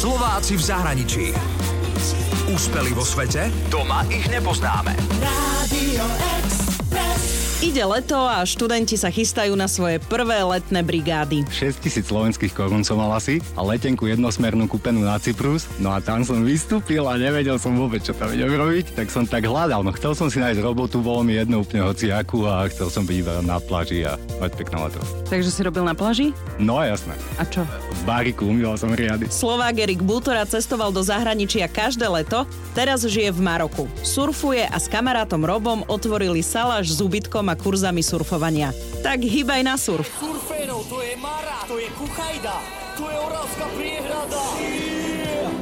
Slováci v zahraničí. Úspeli vo svete? Doma ich nepoznáme. Express. Ide leto a študenti sa chystajú na svoje prvé letné brigády. 6 tisíc slovenských korún som mal asi a letenku jednosmernú kúpenú na Cyprus. No a tam som vystúpil a nevedel som vôbec, čo tam idem robiť, tak som tak hľadal. No chcel som si nájsť robotu, bolo mi jedno úplne hociaku a chcel som byť iba na pláži a mať pekné leto. Takže si robil na pláži? No jasné. A čo? V báriku umýval som riady. Slovák Erik Bútora cestoval do zahraničia každé leto, teraz žije v Maroku. Surfuje a s kamarátom Robom otvorili saláž s úbytkom a kurzami surfovania. Tak hýbaj na surf. Surférov, to je Mara, to je Kuchajda, to je Oravská priehrada.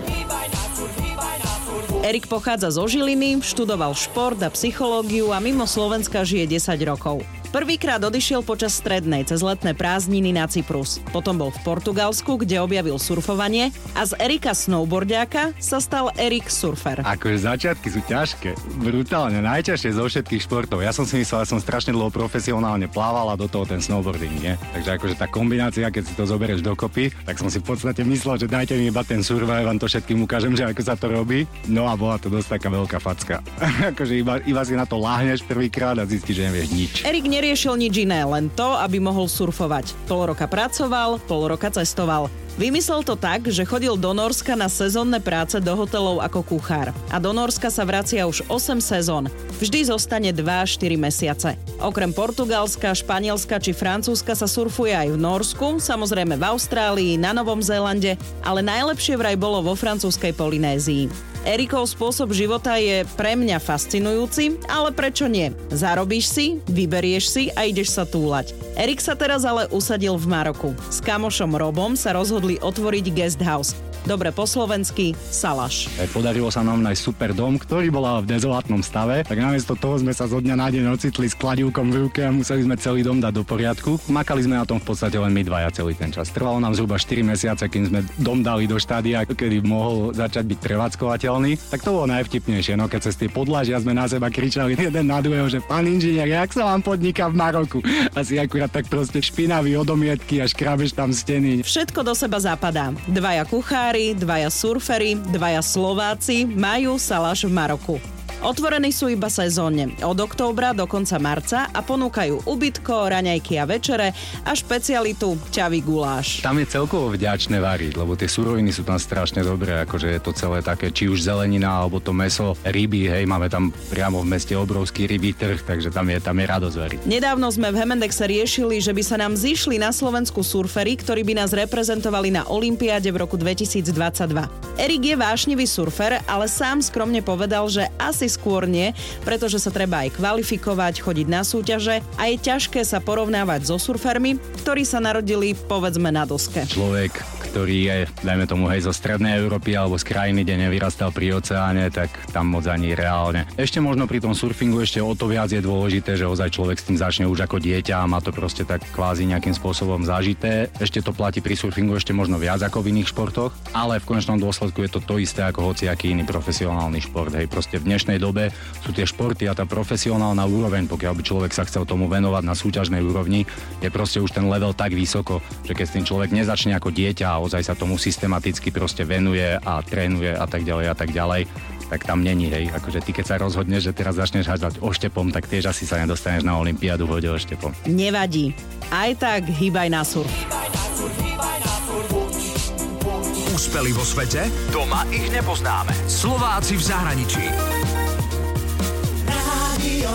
Hýbaj na surf, hýbaj na surf. Erik pochádza zo Žiliny, študoval šport a psychológiu a mimo Slovenska žije 10 rokov. Prvýkrát odišiel počas strednej cez letné prázdniny na Cyprus. Potom bol v Portugalsku, kde objavil surfovanie a z Erika snowboardiaka sa stal Erik surfer. Akože začiatky sú ťažké. Brutálne, najťažšie zo všetkých športov. Ja som si myslel, že som strašne dlho profesionálne plával a do toho ten snowboarding, nie? Takže akože tá kombinácia, keď si to zoberieš dokopy, tak som si v podstate myslel, že dajte mi iba ten ja vám to všetkým ukážem, že ako sa to robí. No a bola to dosť taká veľká facka. akože iba, iba si na to láhneš prvýkrát a zistíš, že nevieš nič. Erik neriešil nič iné, len to, aby mohol surfovať. Pol roka pracoval, pol roka cestoval. Vymyslel to tak, že chodil do Norska na sezónne práce do hotelov ako kuchár. A do Norska sa vracia už 8 sezón. Vždy zostane 2-4 mesiace. Okrem Portugalska, Španielska či Francúzska sa surfuje aj v Norsku, samozrejme v Austrálii, na Novom Zélande, ale najlepšie vraj bolo vo francúzskej Polynézii. Erikov spôsob života je pre mňa fascinujúci, ale prečo nie? Zarobíš si, vyberieš si a ideš sa túlať. Erik sa teraz ale usadil v Maroku. S kamošom Robom sa rozhodli otvoriť guest house. Dobre po slovensky, salaš. Podarilo sa nám nájsť super dom, ktorý bol ale v dezolátnom stave, tak namiesto toho sme sa zo dňa na deň ocitli s kladivkom v ruke a museli sme celý dom dať do poriadku. Makali sme na tom v podstate len my dvaja celý ten čas. Trvalo nám zhruba 4 mesiace, kým sme dom dali do štádia, kedy mohol začať byť prevádzkovateľný. Tak to bolo najvtipnejšie, no keď cez tie podlažia sme na seba kričali jeden na druhého, že pán inžinier, jak sa vám podniká v Maroku? Asi akurát tak proste špinavý odomietky a škrabeš tam steny. Všetko do seba zapadá. Dvaja kuchári, dvaja surfery, dvaja Slováci majú salaš v Maroku. Otvorení sú iba sezónne, od októbra do konca marca a ponúkajú ubytko, raňajky a večere a špecialitu ťavý guláš. Tam je celkovo vďačné variť, lebo tie suroviny sú tam strašne dobré, akože je to celé také, či už zelenina, alebo to meso, ryby, hej, máme tam priamo v meste obrovský rybý trh, takže tam je, tam je radosť variť. Nedávno sme v Hemendexe riešili, že by sa nám zišli na Slovensku surfery, ktorí by nás reprezentovali na Olympiáde v roku 2022. Erik je vášnivý surfer, ale sám skromne povedal, že asi skôr nie, pretože sa treba aj kvalifikovať, chodiť na súťaže a je ťažké sa porovnávať so surfermi, ktorí sa narodili povedzme na doske. Človek, ktorý je, dajme tomu, hej, zo strednej Európy alebo z krajiny, kde nevyrastal pri oceáne, tak tam moc ani reálne. Ešte možno pri tom surfingu ešte o to viac je dôležité, že ozaj človek s tým začne už ako dieťa a má to proste tak kvázi nejakým spôsobom zažité. Ešte to platí pri surfingu ešte možno viac ako v iných športoch, ale v konečnom dôsledku je to to isté ako hociaký iný profesionálny šport. Hej, proste v dnešnej dobe sú tie športy a tá profesionálna úroveň, pokiaľ by človek sa chcel tomu venovať na súťažnej úrovni, je proste už ten level tak vysoko, že keď s tým človek nezačne ako dieťa a ozaj sa tomu systematicky proste venuje a trénuje a tak ďalej a tak ďalej, tak tam není, hej. Akože ty keď sa rozhodneš, že teraz začneš hádzať oštepom, tak tiež asi sa nedostaneš na Olympiádu v hode oštepom. Nevadí. Aj tak hýbaj na surf. Úspeli vo svete? Doma ich nepoznáme. Slováci v zahraničí. Radio